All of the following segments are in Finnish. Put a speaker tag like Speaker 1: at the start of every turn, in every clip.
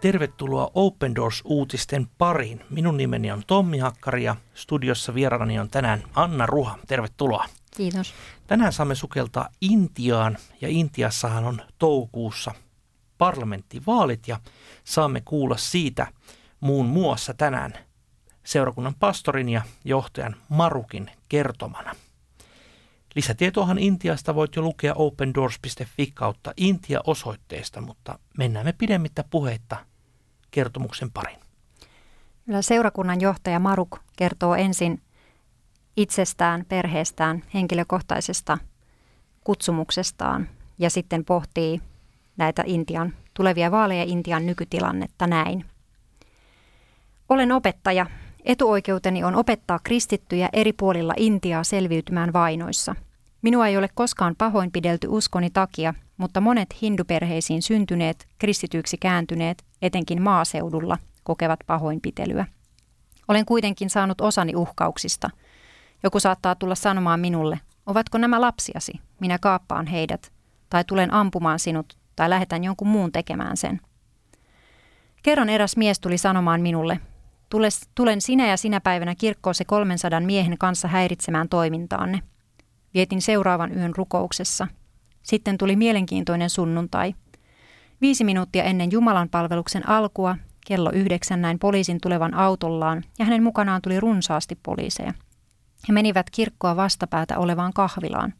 Speaker 1: Tervetuloa Open Doors-uutisten pariin. Minun nimeni on Tommi Hakkari ja studiossa vieraani on tänään Anna Ruha. Tervetuloa.
Speaker 2: Kiitos.
Speaker 1: Tänään saamme sukeltaa Intiaan ja Intiassahan on toukokuussa parlamenttivaalit ja saamme kuulla siitä muun muassa tänään seurakunnan pastorin ja johtajan Marukin kertomana. Lisätietoahan Intiasta voit jo lukea opendoors.fi kautta Intia-osoitteesta, mutta mennään me pidemmittä puheitta kertomuksen parin.
Speaker 2: Seurakunnan johtaja Maruk kertoo ensin itsestään, perheestään, henkilökohtaisesta kutsumuksestaan ja sitten pohtii näitä Intian tulevia vaaleja Intian nykytilannetta näin. Olen opettaja. Etuoikeuteni on opettaa kristittyjä eri puolilla Intiaa selviytymään vainoissa. Minua ei ole koskaan pahoinpidelty uskoni takia, mutta monet hinduperheisiin syntyneet, kristityiksi kääntyneet, etenkin maaseudulla, kokevat pahoinpitelyä. Olen kuitenkin saanut osani uhkauksista. Joku saattaa tulla sanomaan minulle, ovatko nämä lapsiasi? Minä kaappaan heidät. Tai tulen ampumaan sinut, tai lähetän jonkun muun tekemään sen. Kerran eräs mies tuli sanomaan minulle, tulen sinä ja sinä päivänä kirkkoon se 300 miehen kanssa häiritsemään toimintaanne. Vietin seuraavan yön rukouksessa. Sitten tuli mielenkiintoinen sunnuntai. Viisi minuuttia ennen Jumalan palveluksen alkua, kello yhdeksän näin poliisin tulevan autollaan ja hänen mukanaan tuli runsaasti poliiseja. He menivät kirkkoa vastapäätä olevaan kahvilaan.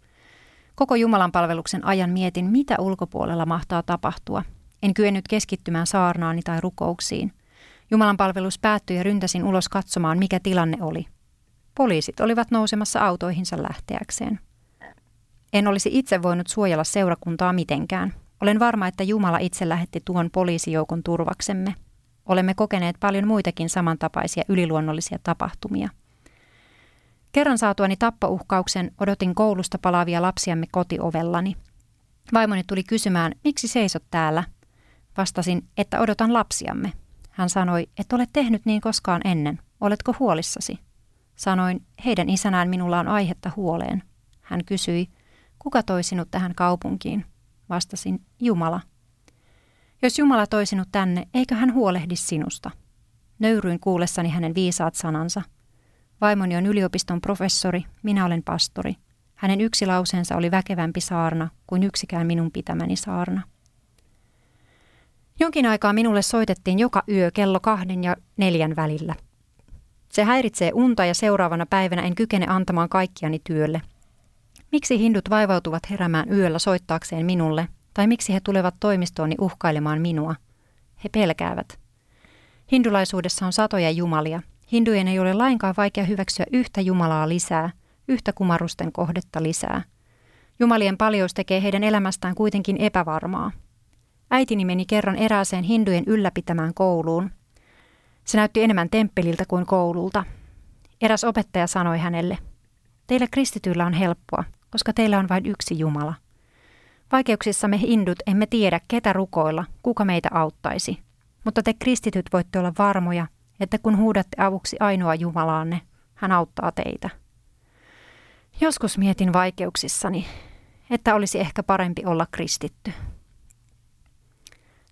Speaker 2: Koko Jumalan palveluksen ajan mietin, mitä ulkopuolella mahtaa tapahtua. En kyennyt keskittymään saarnaani tai rukouksiin. Jumalan palvelus päättyi ja ryntäsin ulos katsomaan, mikä tilanne oli. Poliisit olivat nousemassa autoihinsa lähteäkseen. En olisi itse voinut suojella seurakuntaa mitenkään. Olen varma, että Jumala itse lähetti tuon poliisijoukon turvaksemme. Olemme kokeneet paljon muitakin samantapaisia yliluonnollisia tapahtumia. Kerran saatuani tappouhkauksen odotin koulusta palaavia lapsiamme kotiovellani. Vaimoni tuli kysymään, miksi seisot täällä? Vastasin, että odotan lapsiamme. Hän sanoi, että olet tehnyt niin koskaan ennen. Oletko huolissasi? Sanoin, heidän isänään minulla on aihetta huoleen. Hän kysyi, kuka toi sinut tähän kaupunkiin? Vastasin, Jumala. Jos Jumala toi sinut tänne, eikö hän huolehdi sinusta? Nöyryin kuullessani hänen viisaat sanansa. Vaimoni on yliopiston professori, minä olen pastori. Hänen yksi lauseensa oli väkevämpi saarna kuin yksikään minun pitämäni saarna. Jonkin aikaa minulle soitettiin joka yö kello kahden ja neljän välillä. Se häiritsee unta ja seuraavana päivänä en kykene antamaan kaikkiani työlle. Miksi hindut vaivautuvat heräämään yöllä soittaakseen minulle, tai miksi he tulevat toimistooni uhkailemaan minua? He pelkäävät. Hindulaisuudessa on satoja jumalia. Hindujen ei ole lainkaan vaikea hyväksyä yhtä jumalaa lisää, yhtä kumarusten kohdetta lisää. Jumalien paljous tekee heidän elämästään kuitenkin epävarmaa. Äitini meni kerran erääseen hindujen ylläpitämään kouluun. Se näytti enemmän temppeliltä kuin koululta. Eräs opettaja sanoi hänelle, Teillä kristityillä on helppoa, koska teillä on vain yksi Jumala. Vaikeuksissa me hindut emme tiedä, ketä rukoilla, kuka meitä auttaisi. Mutta te kristityt voitte olla varmoja, että kun huudatte avuksi ainoa Jumalaanne, hän auttaa teitä. Joskus mietin vaikeuksissani, että olisi ehkä parempi olla kristitty.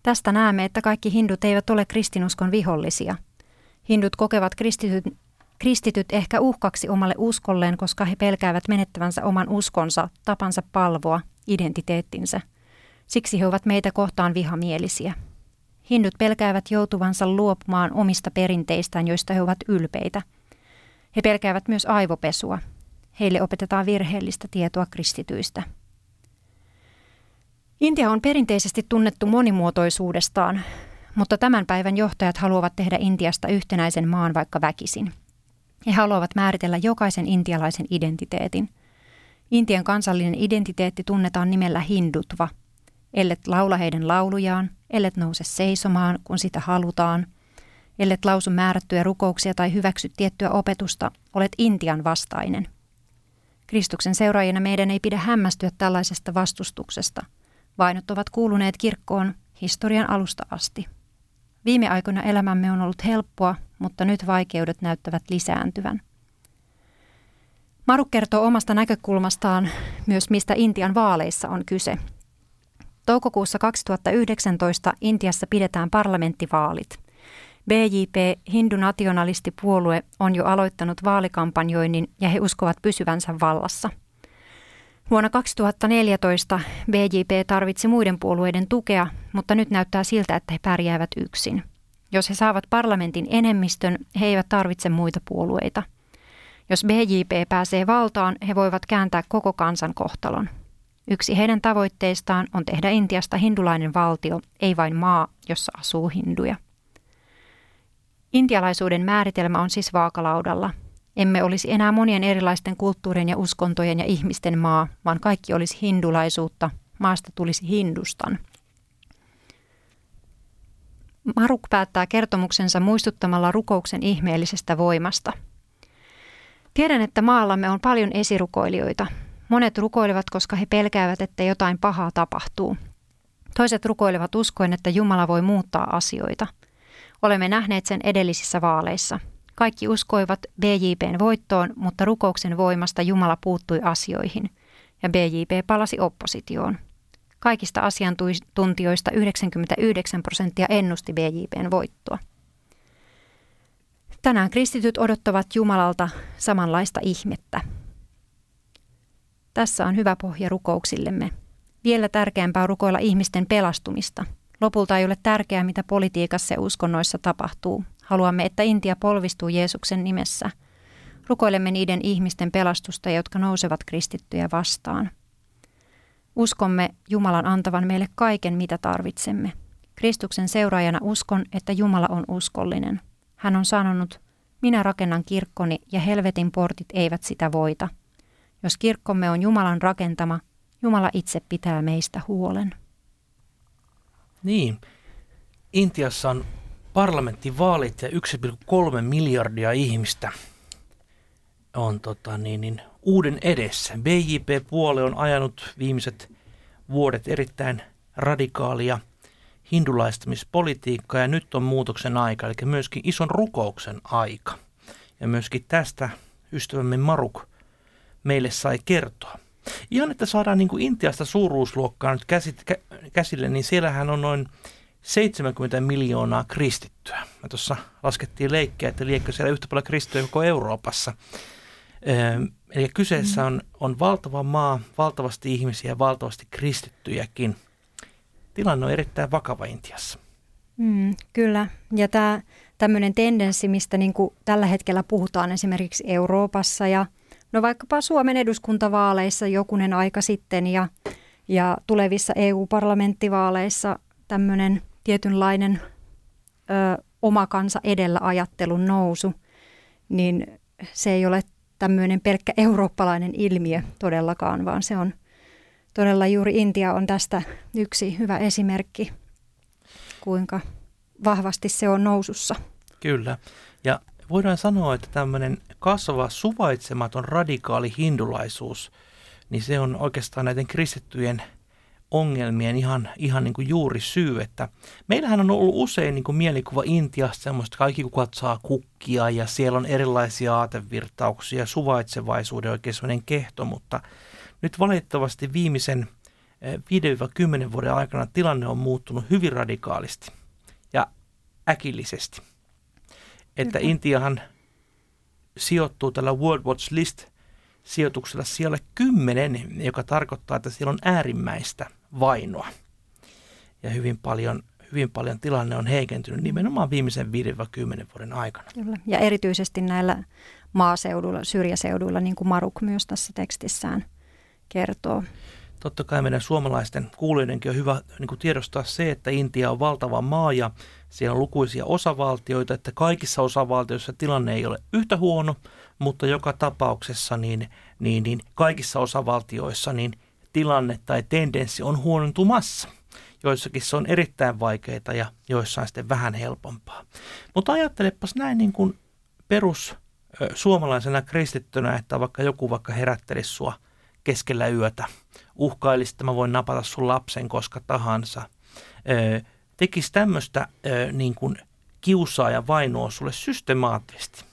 Speaker 2: Tästä näemme, että kaikki hindut eivät ole kristinuskon vihollisia. Hindut kokevat kristityt, kristityt ehkä uhkaksi omalle uskolleen, koska he pelkäävät menettävänsä oman uskonsa, tapansa palvoa, identiteettinsä. Siksi he ovat meitä kohtaan vihamielisiä. Hindut pelkäävät joutuvansa luopumaan omista perinteistään, joista he ovat ylpeitä. He pelkäävät myös aivopesua. Heille opetetaan virheellistä tietoa kristityistä. Intia on perinteisesti tunnettu monimuotoisuudestaan, mutta tämän päivän johtajat haluavat tehdä Intiasta yhtenäisen maan vaikka väkisin. He haluavat määritellä jokaisen intialaisen identiteetin. Intian kansallinen identiteetti tunnetaan nimellä hindutva. Ellet laula heidän laulujaan, ellet nouse seisomaan, kun sitä halutaan, ellet lausu määrättyjä rukouksia tai hyväksy tiettyä opetusta, olet Intian vastainen. Kristuksen seuraajina meidän ei pidä hämmästyä tällaisesta vastustuksesta – Vainot ovat kuuluneet kirkkoon historian alusta asti. Viime aikoina elämämme on ollut helppoa, mutta nyt vaikeudet näyttävät lisääntyvän. Maru kertoo omasta näkökulmastaan myös, mistä Intian vaaleissa on kyse. Toukokuussa 2019 Intiassa pidetään parlamenttivaalit. BJP, hindunationalistipuolue, on jo aloittanut vaalikampanjoinnin ja he uskovat pysyvänsä vallassa. Vuonna 2014 BJP tarvitsi muiden puolueiden tukea, mutta nyt näyttää siltä, että he pärjäävät yksin. Jos he saavat parlamentin enemmistön, he eivät tarvitse muita puolueita. Jos BJP pääsee valtaan, he voivat kääntää koko kansan kohtalon. Yksi heidän tavoitteistaan on tehdä Intiasta hindulainen valtio, ei vain maa, jossa asuu hinduja. Intialaisuuden määritelmä on siis vaakalaudalla. Emme olisi enää monien erilaisten kulttuurien ja uskontojen ja ihmisten maa, vaan kaikki olisi hindulaisuutta. Maasta tulisi Hindustan. Maruk päättää kertomuksensa muistuttamalla rukouksen ihmeellisestä voimasta. Tiedän, että maallamme on paljon esirukoilijoita. Monet rukoilevat, koska he pelkäävät, että jotain pahaa tapahtuu. Toiset rukoilevat uskoen, että Jumala voi muuttaa asioita – Olemme nähneet sen edellisissä vaaleissa. Kaikki uskoivat BJPn voittoon, mutta rukouksen voimasta Jumala puuttui asioihin ja BJP palasi oppositioon. Kaikista asiantuntijoista 99 prosenttia ennusti BJPn voittoa. Tänään kristityt odottavat Jumalalta samanlaista ihmettä. Tässä on hyvä pohja rukouksillemme. Vielä tärkeämpää on rukoilla ihmisten pelastumista – Lopulta ei ole tärkeää, mitä politiikassa ja uskonnoissa tapahtuu. Haluamme, että Intia polvistuu Jeesuksen nimessä. Rukoilemme niiden ihmisten pelastusta, jotka nousevat kristittyjä vastaan. Uskomme Jumalan antavan meille kaiken, mitä tarvitsemme. Kristuksen seuraajana uskon, että Jumala on uskollinen. Hän on sanonut, minä rakennan kirkkoni ja helvetin portit eivät sitä voita. Jos kirkkomme on Jumalan rakentama, Jumala itse pitää meistä huolen.
Speaker 1: Niin. Intiassa on parlamenttivaalit ja 1,3 miljardia ihmistä on tota, niin, niin, uuden edessä. BJP-puole on ajanut viimeiset vuodet erittäin radikaalia hindulaistamispolitiikkaa ja nyt on muutoksen aika, eli myöskin ison rukouksen aika. Ja myöskin tästä ystävämme Maruk meille sai kertoa. Ihan, että saadaan niin kuin Intiasta suuruusluokkaa nyt käsit, kä, käsille, niin siellähän on noin 70 miljoonaa kristittyä. Me tuossa laskettiin leikkiä, että liekö siellä yhtä paljon kristittyä koko Euroopassa. Öö, eli kyseessä on, on valtava maa, valtavasti ihmisiä, valtavasti kristittyjäkin. Tilanne on erittäin vakava Intiassa.
Speaker 2: Mm, kyllä, ja tämä tämmöinen tendenssi, mistä niin kuin tällä hetkellä puhutaan esimerkiksi Euroopassa ja no vaikkapa Suomen eduskuntavaaleissa jokunen aika sitten ja, ja tulevissa EU-parlamenttivaaleissa tämmöinen tietynlainen ö, oma kansa edellä ajattelun nousu, niin se ei ole tämmöinen pelkkä eurooppalainen ilmiö todellakaan, vaan se on todella juuri Intia on tästä yksi hyvä esimerkki, kuinka vahvasti se on nousussa.
Speaker 1: Kyllä. Ja voidaan sanoa, että tämmöinen kasvava suvaitsematon radikaali hindulaisuus, niin se on oikeastaan näiden kristittyjen ongelmien ihan, ihan niin kuin juuri syy, että meillähän on ollut usein niin kuin mielikuva Intiasta semmoista, kaikki kukat saa kukkia ja siellä on erilaisia aatevirtauksia, suvaitsevaisuuden oikein semmoinen kehto, mutta nyt valitettavasti viimeisen 5-10 eh, vuoden aikana tilanne on muuttunut hyvin radikaalisti ja äkillisesti että. Intiahan sijoittuu tällä World Watch List sijoituksella siellä 10, joka tarkoittaa, että siellä on äärimmäistä vainoa. Ja hyvin paljon, hyvin paljon tilanne on heikentynyt nimenomaan viimeisen 5-10 vuoden aikana.
Speaker 2: Kyllä. Ja erityisesti näillä maaseuduilla, syrjäseuduilla, niin kuin Maruk myös tässä tekstissään kertoo
Speaker 1: totta kai meidän suomalaisten kuulijoidenkin on hyvä niin kuin tiedostaa se, että Intia on valtava maa ja siellä on lukuisia osavaltioita, että kaikissa osavaltioissa tilanne ei ole yhtä huono, mutta joka tapauksessa niin, niin, niin kaikissa osavaltioissa niin tilanne tai tendenssi on huonontumassa. Joissakin se on erittäin vaikeaa ja joissain sitten vähän helpompaa. Mutta ajattelepas näin niin kuin perus suomalaisena kristittynä, että vaikka joku vaikka herättelisi sua keskellä yötä – uhkailisi, että mä voin napata sun lapsen koska tahansa, tekisi tämmöistä niin kuin kiusaa ja vainoa sulle systemaattisesti,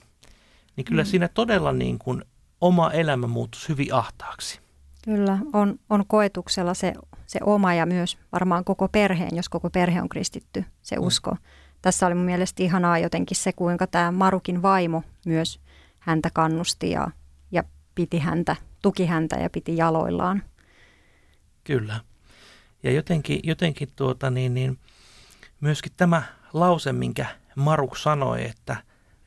Speaker 1: niin kyllä mm. siinä todella niin kuin oma elämä muuttuisi hyvin ahtaaksi.
Speaker 2: Kyllä, on, on koetuksella se, se oma ja myös varmaan koko perheen, jos koko perhe on kristitty, se mm. usko. Tässä oli mun mielestä ihanaa jotenkin se, kuinka tämä Marukin vaimo myös häntä kannusti ja, ja piti häntä, tuki häntä ja piti jaloillaan.
Speaker 1: Kyllä. Ja jotenkin, jotenkin tuota niin, niin, myöskin tämä lause, minkä Maruk sanoi, että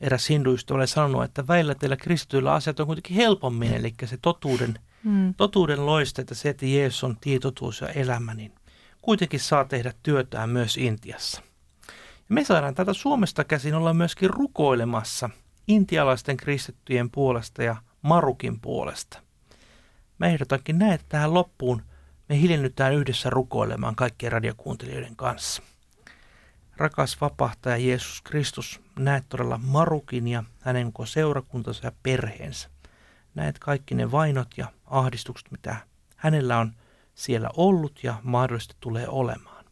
Speaker 1: eräs hinduista oli sanonut, että väillä teillä kristityillä asiat on kuitenkin helpommin, eli se totuuden, mm. totuuden loiste, että se, että Jeesus on tietotuus ja elämä, niin kuitenkin saa tehdä työtään myös Intiassa. Ja me saadaan tätä Suomesta käsin olla myöskin rukoilemassa intialaisten kristittyjen puolesta ja Marukin puolesta. Mä ehdotankin näin, että tähän loppuun me hiljennytään yhdessä rukoilemaan kaikkien radiokuuntelijoiden kanssa. Rakas vapahtaja Jeesus Kristus, näet todella Marukin ja hänen koko seurakuntansa ja perheensä. Näet kaikki ne vainot ja ahdistukset, mitä hänellä on siellä ollut ja mahdollisesti tulee olemaan.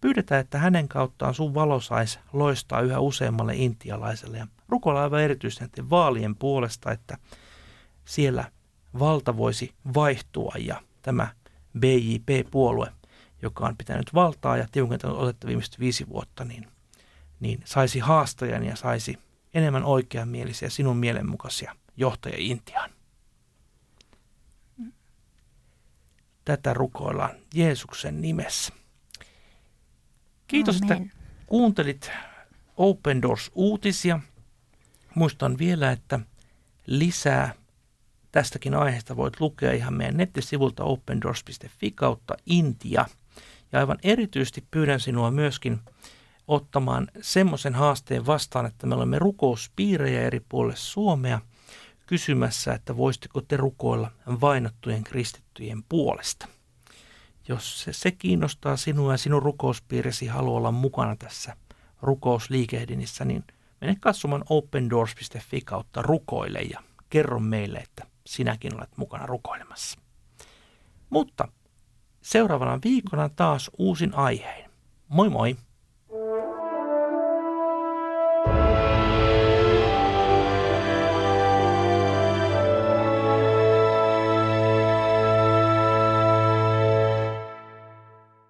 Speaker 1: Pyydetään, että hänen kauttaan sun valo saisi loistaa yhä useammalle intialaiselle ja rukoillaan aivan erityisesti vaalien puolesta, että siellä valta voisi vaihtua ja tämä BJP-puolue, joka on pitänyt valtaa ja tiukentanut otetta viimeiset viisi vuotta, niin, niin saisi haastajan ja saisi enemmän oikeamielisiä sinun mielenmukaisia johtajia Intiaan. Tätä rukoillaan Jeesuksen nimessä. Kiitos, Amen. että kuuntelit Open Doors-uutisia. Muistan vielä, että lisää tästäkin aiheesta voit lukea ihan meidän nettisivulta opendoors.fi kautta Intia. Ja aivan erityisesti pyydän sinua myöskin ottamaan semmoisen haasteen vastaan, että me olemme rukouspiirejä eri puolille Suomea kysymässä, että voisitteko te rukoilla vainottujen kristittyjen puolesta. Jos se, se kiinnostaa sinua ja sinun rukouspiirisi haluaa olla mukana tässä rukousliikehdinissä, niin mene katsomaan opendoors.fi kautta rukoile ja kerro meille, että sinäkin olet mukana rukoilemassa. Mutta seuraavana viikolla taas uusin aiheen. Moi moi!